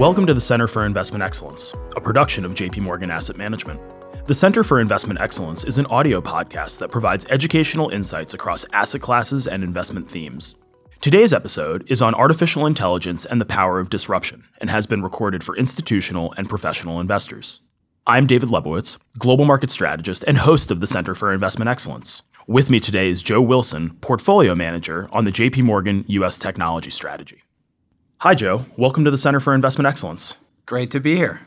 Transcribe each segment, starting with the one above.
Welcome to the Center for Investment Excellence, a production of JP Morgan Asset Management. The Center for Investment Excellence is an audio podcast that provides educational insights across asset classes and investment themes. Today's episode is on artificial intelligence and the power of disruption and has been recorded for institutional and professional investors. I'm David Lebovitz, global market strategist and host of the Center for Investment Excellence. With me today is Joe Wilson, portfolio manager on the JP Morgan US Technology Strategy. Hi, Joe. Welcome to the Center for Investment Excellence. Great to be here.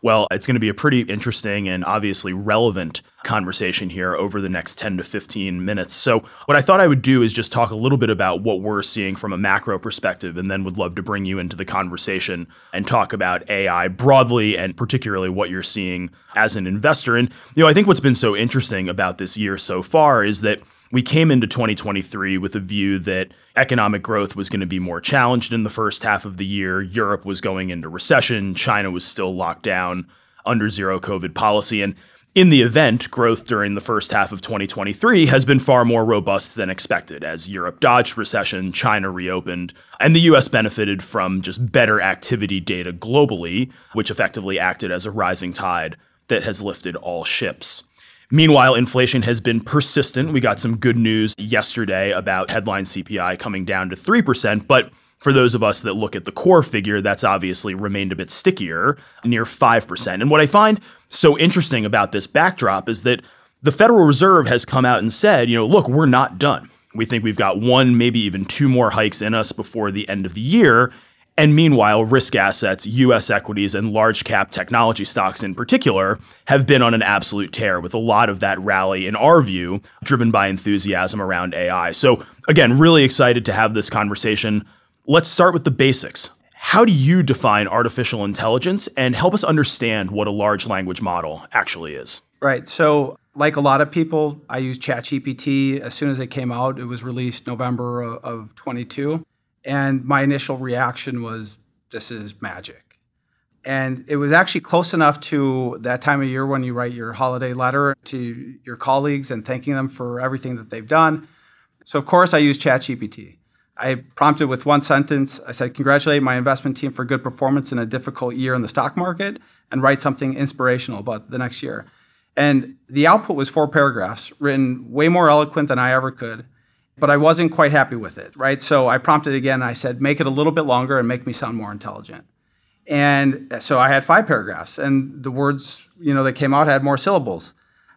Well, it's going to be a pretty interesting and obviously relevant conversation here over the next 10 to 15 minutes. So, what I thought I would do is just talk a little bit about what we're seeing from a macro perspective, and then would love to bring you into the conversation and talk about AI broadly and particularly what you're seeing as an investor. And, you know, I think what's been so interesting about this year so far is that we came into 2023 with a view that economic growth was going to be more challenged in the first half of the year. Europe was going into recession. China was still locked down under zero COVID policy. And in the event, growth during the first half of 2023 has been far more robust than expected as Europe dodged recession, China reopened, and the US benefited from just better activity data globally, which effectively acted as a rising tide that has lifted all ships. Meanwhile, inflation has been persistent. We got some good news yesterday about headline CPI coming down to 3%, but for those of us that look at the core figure, that's obviously remained a bit stickier, near 5%. And what I find so interesting about this backdrop is that the Federal Reserve has come out and said, you know, look, we're not done. We think we've got one, maybe even two more hikes in us before the end of the year. And meanwhile, risk assets, US equities, and large cap technology stocks in particular have been on an absolute tear, with a lot of that rally, in our view, driven by enthusiasm around AI. So, again, really excited to have this conversation. Let's start with the basics. How do you define artificial intelligence and help us understand what a large language model actually is? Right. So, like a lot of people, I used ChatGPT as soon as it came out. It was released November uh, of 22. And my initial reaction was, this is magic. And it was actually close enough to that time of year when you write your holiday letter to your colleagues and thanking them for everything that they've done. So, of course, I used ChatGPT. I prompted with one sentence. I said, Congratulate my investment team for good performance in a difficult year in the stock market and write something inspirational about the next year. And the output was four paragraphs, written way more eloquent than I ever could but I wasn't quite happy with it, right? So I prompted again. I said, make it a little bit longer and make me sound more intelligent. And uh, so I had five paragraphs, and the words, you know, that came out had more syllables.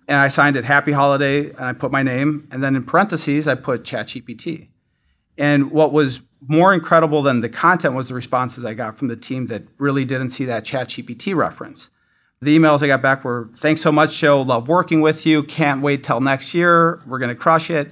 And I signed it "Happy Holiday," and I put my name, and then in parentheses I put ChatGPT. And what was more incredible than the content was the responses I got from the team that really didn't see that ChatGPT reference. The emails I got back were, "Thanks so much, Joe. Love working with you. Can't wait till next year. We're to crush it."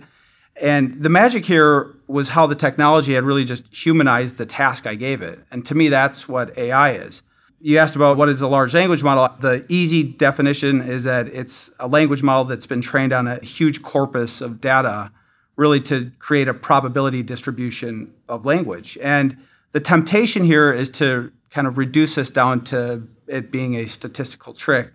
And the magic here was how the technology had really just humanized the task I gave it. And to me, that's what AI is. You asked about what is a large language model. The easy definition is that it's a language model that's been trained on a huge corpus of data, really to create a probability distribution of language. And the temptation here is to kind of reduce this down to it being a statistical trick.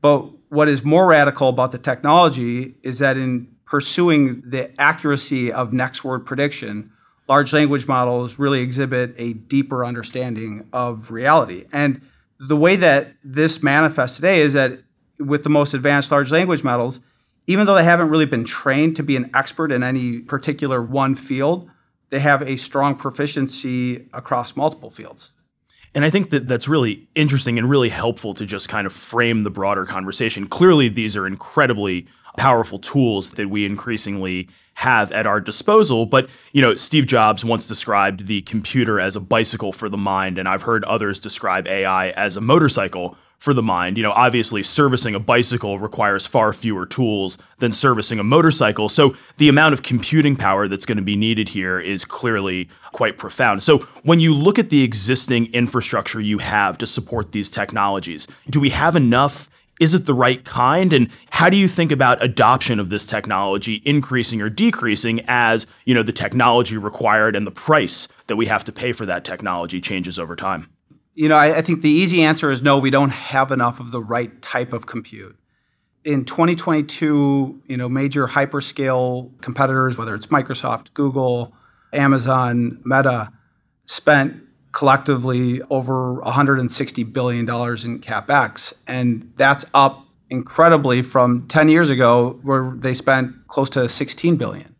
But what is more radical about the technology is that in pursuing the accuracy of next word prediction, large language models really exhibit a deeper understanding of reality. And the way that this manifests today is that with the most advanced large language models, even though they haven't really been trained to be an expert in any particular one field, they have a strong proficiency across multiple fields. And I think that that's really interesting and really helpful to just kind of frame the broader conversation. Clearly, these are incredibly powerful tools that we increasingly have at our disposal. But, you know, Steve Jobs once described the computer as a bicycle for the mind, and I've heard others describe AI as a motorcycle for the mind. You know, obviously, servicing a bicycle requires far fewer tools than servicing a motorcycle. So the amount of computing power that's going to be needed here is clearly quite profound. So when you look at the existing infrastructure you have to support these technologies, do we have enough? Is it the right kind? And how do you think about adoption of this technology increasing or decreasing as, you know, the technology required and the price that we have to pay for that technology changes over time? You know, I, I think the easy answer is no, we don't have enough of the right type of compute. In 2022, you know, major hyperscale competitors, whether it's Microsoft, Google, Amazon, Meta, spent collectively over $160 billion in capex. And that's up incredibly from 10 years ago where they spent close to 16 billion.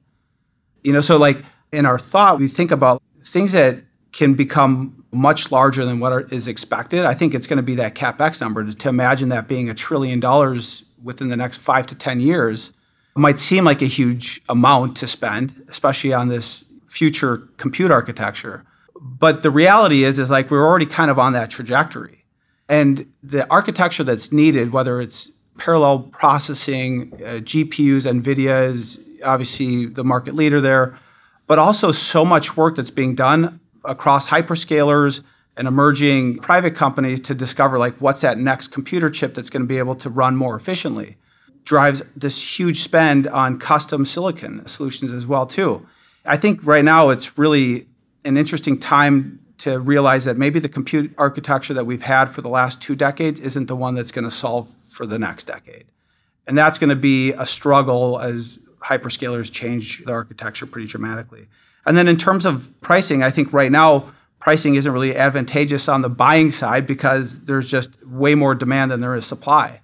You know, so like in our thought, we think about things that can become much larger than what is expected. I think it's going to be that capex number to, to imagine that being a trillion dollars within the next five to 10 years might seem like a huge amount to spend, especially on this future compute architecture. But the reality is, is like we're already kind of on that trajectory. And the architecture that's needed, whether it's parallel processing, uh, GPUs, NVIDIA is obviously the market leader there, but also so much work that's being done across hyperscalers and emerging private companies to discover like what's that next computer chip that's going to be able to run more efficiently drives this huge spend on custom silicon solutions as well too i think right now it's really an interesting time to realize that maybe the compute architecture that we've had for the last two decades isn't the one that's going to solve for the next decade and that's going to be a struggle as hyperscalers change their architecture pretty dramatically and then in terms of pricing i think right now pricing isn't really advantageous on the buying side because there's just way more demand than there is supply.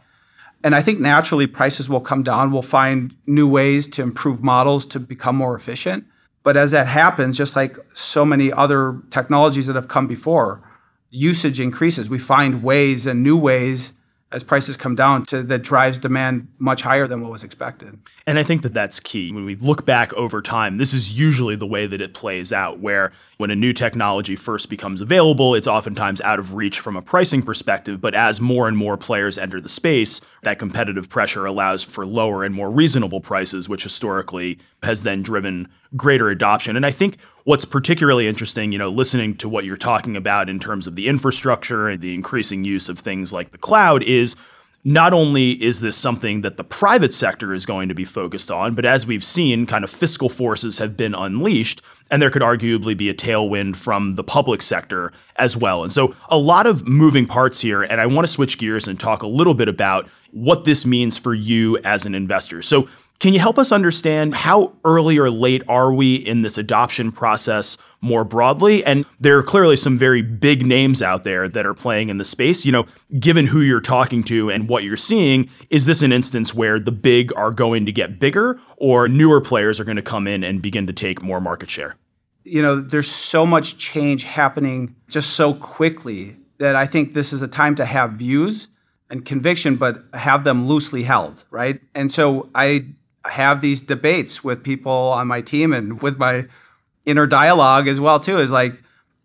And I think naturally prices will come down. We'll find new ways to improve models to become more efficient. But as that happens, just like so many other technologies that have come before, usage increases. We find ways and new ways as prices come down to that drives demand much higher than what was expected. And I think that that's key. When we look back over time, this is usually the way that it plays out where when a new technology first becomes available, it's oftentimes out of reach from a pricing perspective, but as more and more players enter the space, that competitive pressure allows for lower and more reasonable prices, which historically has then driven greater adoption. And I think what's particularly interesting, you know, listening to what you're talking about in terms of the infrastructure and the increasing use of things like the cloud is not only is this something that the private sector is going to be focused on, but as we've seen, kind of fiscal forces have been unleashed, and there could arguably be a tailwind from the public sector as well. And so, a lot of moving parts here, and I want to switch gears and talk a little bit about what this means for you as an investor. So, can you help us understand how early or late are we in this adoption process more broadly? And there are clearly some very big names out there that are playing in the space. You know, given who you're talking to and what you're seeing, is this an instance where the big are going to get bigger or newer players are going to come in and begin to take more market share? You know, there's so much change happening just so quickly that I think this is a time to have views and conviction, but have them loosely held, right? And so I have these debates with people on my team and with my inner dialogue as well too is like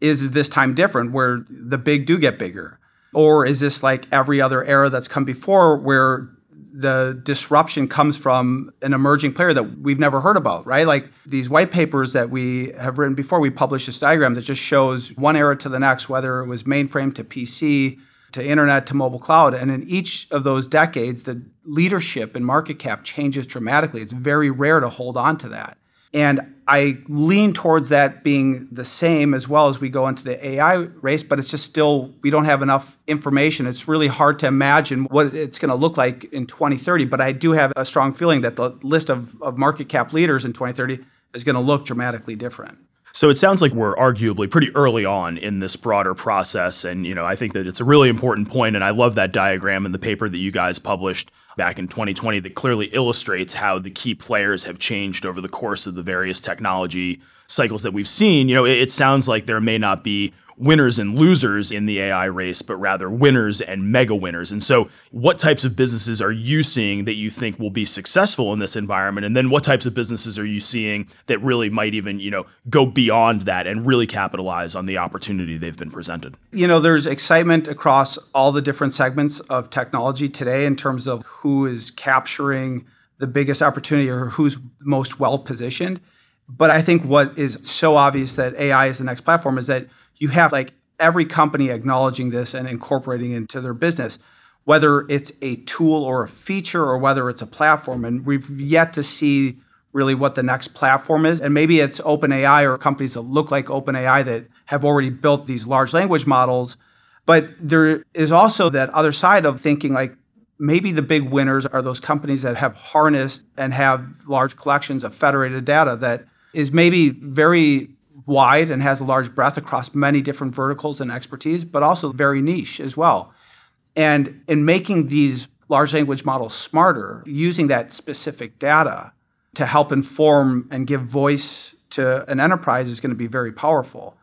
is this time different where the big do get bigger or is this like every other era that's come before where the disruption comes from an emerging player that we've never heard about, right? Like these white papers that we have written before, we published this diagram that just shows one era to the next, whether it was mainframe to PC, to internet to mobile cloud. And in each of those decades, the leadership and market cap changes dramatically. It's very rare to hold on to that. And I lean towards that being the same as well as we go into the AI race, but it's just still, we don't have enough information. It's really hard to imagine what it's going to look like in 2030. But I do have a strong feeling that the list of, of market cap leaders in 2030 is going to look dramatically different. So it sounds like we're arguably pretty early on in this broader process. And, you know, I think that it's a really important point, And I love that diagram in the paper that you guys published back in 2020 that clearly illustrates how the key players have changed over the course of the various technology cycles that we've seen. You know, it, it sounds like there may not be winners and losers in the AI race, but rather winners and mega winners. And so, what types of businesses are you seeing that you think will be successful in this environment? And then, what types of businesses are you seeing that really might even, you know, go beyond that and really capitalize on the opportunity they've been presented? You know, there's excitement across all the different segments of technology today in terms of who is capturing the biggest opportunity or who's most well positioned. But I think what is so obvious that AI is the next platform is that you have like every company acknowledging this and incorporating into their business, whether it's a tool or a feature or whether it's a platform. And we've yet to see really what the next platform is. And maybe it's OpenAI or companies that look like OpenAI that have already built these large language models. But there is also that other side of thinking like maybe the big winners are those companies that have harnessed and have large collections of federated data that is maybe very wide and has a large breadth across many different verticals and expertise, but also very niche as well. And in making these large language models smarter, using that specific data to help inform and give voice to an enterprise is going to be very powerful.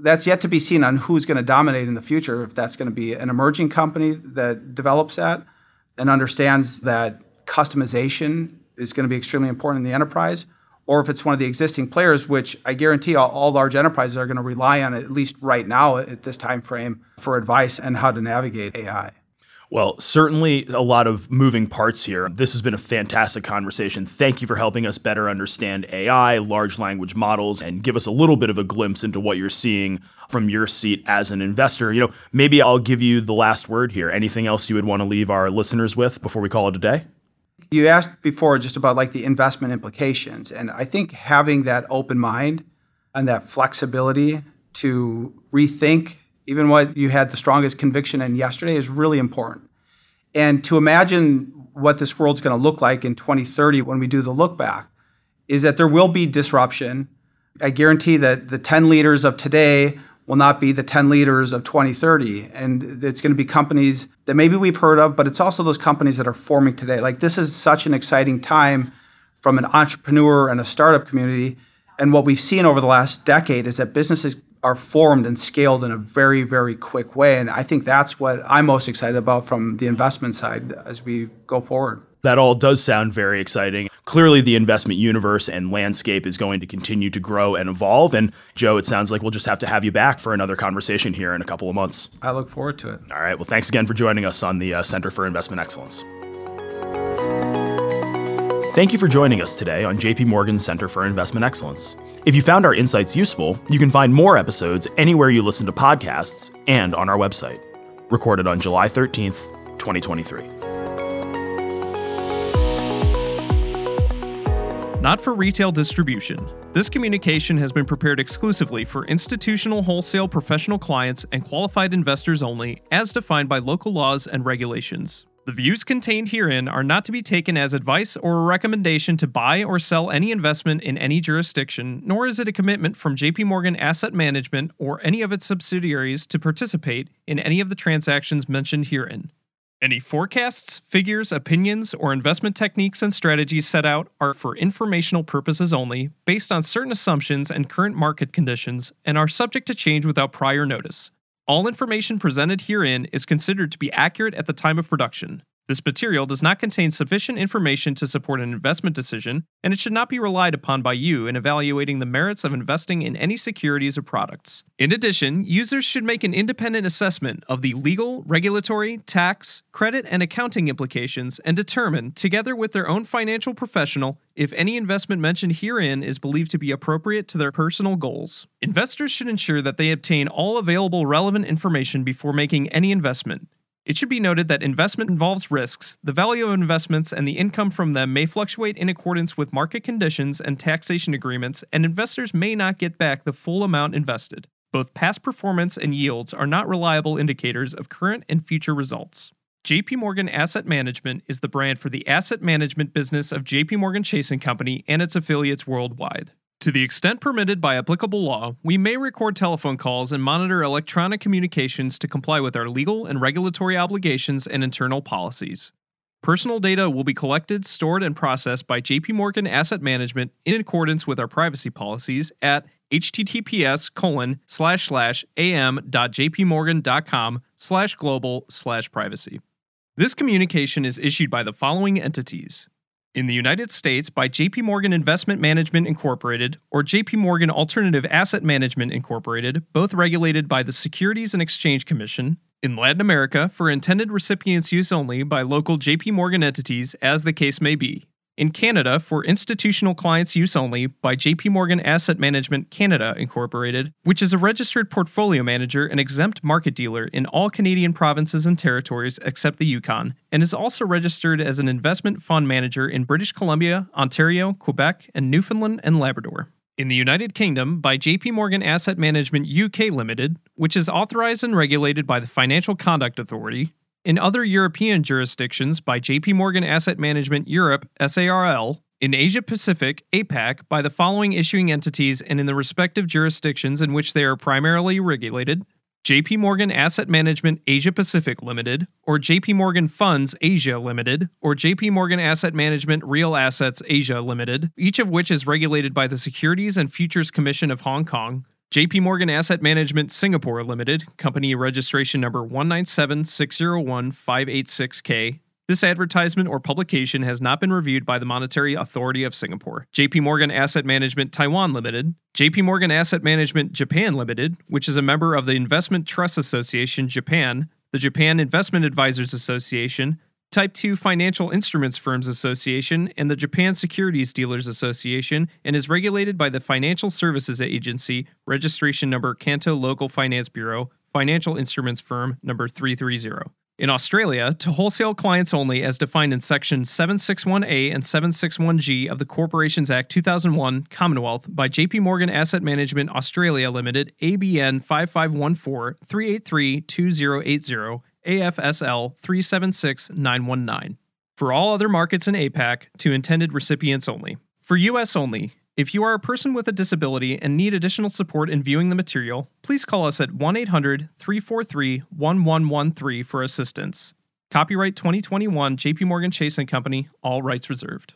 That's yet to be seen on who's going to dominate in the future, if that's going to be an emerging company that develops that and understands that customization is going to be extremely important in the enterprise, or if it's one of the existing players, which I guarantee all, all, large enterprises are going to rely on at least right now at this time frame for advice and how to navigate AI. Well, certainly a lot of moving parts here. This has been a fantastic conversation. Thank you for helping us better understand AI, large language models, and give us a little bit of a glimpse into what you're seeing from your seat as an investor. You know, maybe I'll give you the last word here. Anything else you would want to leave our listeners with before we call it a day? You asked before just about like the investment implications. And I think having that open mind and that flexibility to rethink even what you had the strongest conviction in yesterday is really important. And to imagine what this world's going to look like in 2030 when we do the look back is that there will be disruption. I guarantee that the 10 leaders of today will not be the 10 leaders of 2030. And it's going to be companies that maybe we've heard of, but it's also those companies that are forming today. Like this is such an exciting time from an entrepreneur and a startup community. And what we've seen over the last decade is that businesses are formed and scaled in a very, very quick way. And I think that's what I'm most excited about from the investment side as we go forward. That all does sound very exciting. Clearly, the investment universe and landscape is going to continue to grow and evolve. And Joe, it sounds like we'll just have to have you back for another conversation here in a couple of months. I look forward to it. All right. Well, thanks again for joining us on the uh, Center for Investment Excellence. Thank you for joining us today on JP Morgan's Center for Investment Excellence. If you found our insights useful, you can find more episodes anywhere you listen to podcasts and on our website. Recorded on July 13th, 2023. Not for retail distribution. This communication has been prepared exclusively for institutional wholesale professional clients and qualified investors only, as defined by local laws and regulations. The views contained herein are not to be taken as advice or a recommendation to buy or sell any investment in any jurisdiction, nor is it a commitment from JP Morgan Asset Management or any of its subsidiaries to participate in any of the transactions mentioned herein. Any forecasts, figures, opinions, or investment techniques and strategies set out are for informational purposes only, based on certain assumptions and current market conditions, and are subject to change without prior notice. All information presented herein is considered to be accurate at the time of production. This material does not contain sufficient information to support an investment decision, and it should not be relied upon by you in evaluating the merits of investing in any securities or products. In addition, users should make an independent assessment of the legal, regulatory, tax, credit, and accounting implications and determine, together with their own financial professional, if any investment mentioned herein is believed to be appropriate to their personal goals. Investors should ensure that they obtain all available relevant information before making any investment. It should be noted that investment involves risks. The value of investments and the income from them may fluctuate in accordance with market conditions and taxation agreements, and investors may not get back the full amount invested. Both past performance and yields are not reliable indicators of current and future results. JP Morgan Asset Management is the brand for the asset management business of JP Morgan Chase & Company and its affiliates worldwide. To the extent permitted by applicable law, we may record telephone calls and monitor electronic communications to comply with our legal and regulatory obligations and internal policies. Personal data will be collected, stored, and processed by JP Morgan Asset Management in accordance with our privacy policies at https colon slash slash am.jpmorgan.com slash global slash privacy. This communication is issued by the following entities in the United States by JP Morgan Investment Management Incorporated or JP Morgan Alternative Asset Management Incorporated, both regulated by the Securities and Exchange Commission. In Latin America, for intended recipients' use only by local JP Morgan entities, as the case may be. In Canada, for institutional clients' use only by JP Morgan Asset Management Canada Incorporated, which is a registered portfolio manager and exempt market dealer in all Canadian provinces and territories except the Yukon, and is also registered as an investment fund manager in British Columbia, Ontario, Quebec, and Newfoundland and Labrador. In the United Kingdom, by JP Morgan Asset Management UK Limited, which is authorized and regulated by the Financial Conduct Authority, in other European jurisdictions by JP Morgan Asset Management Europe SARL, In Asia Pacific, APAC, by the following issuing entities and in the respective jurisdictions in which they are primarily regulated JP Morgan Asset Management Asia Pacific Limited, or JP Morgan Funds Asia Limited, or JP Morgan Asset Management Real Assets Asia Limited, each of which is regulated by the Securities and Futures Commission of Hong Kong. JP Morgan Asset Management Singapore Limited, company registration number 197601586K, this advertisement or publication has not been reviewed by the Monetary Authority of Singapore. JP Morgan Asset Management Taiwan Limited, JP Morgan Asset Management Japan Limited, which is a member of the Investment Trust Association Japan, the Japan Investment Advisors Association, Type 2 Financial Instruments Firms Association, and the Japan Securities Dealers Association, and is regulated by the Financial Services Agency, registration number Kanto Local Finance Bureau, Financial Instruments Firm number 330. In Australia, to wholesale clients only as defined in Section 761A and 761G of the Corporations Act 2001, Commonwealth, by JP Morgan Asset Management Australia Limited, ABN 5514 383 2080, AFSL 376919. For all other markets in APAC, to intended recipients only. For US only, if you are a person with a disability and need additional support in viewing the material, please call us at 1 800 343 1113 for assistance. Copyright 2021 JP Morgan Chase and Company, all rights reserved.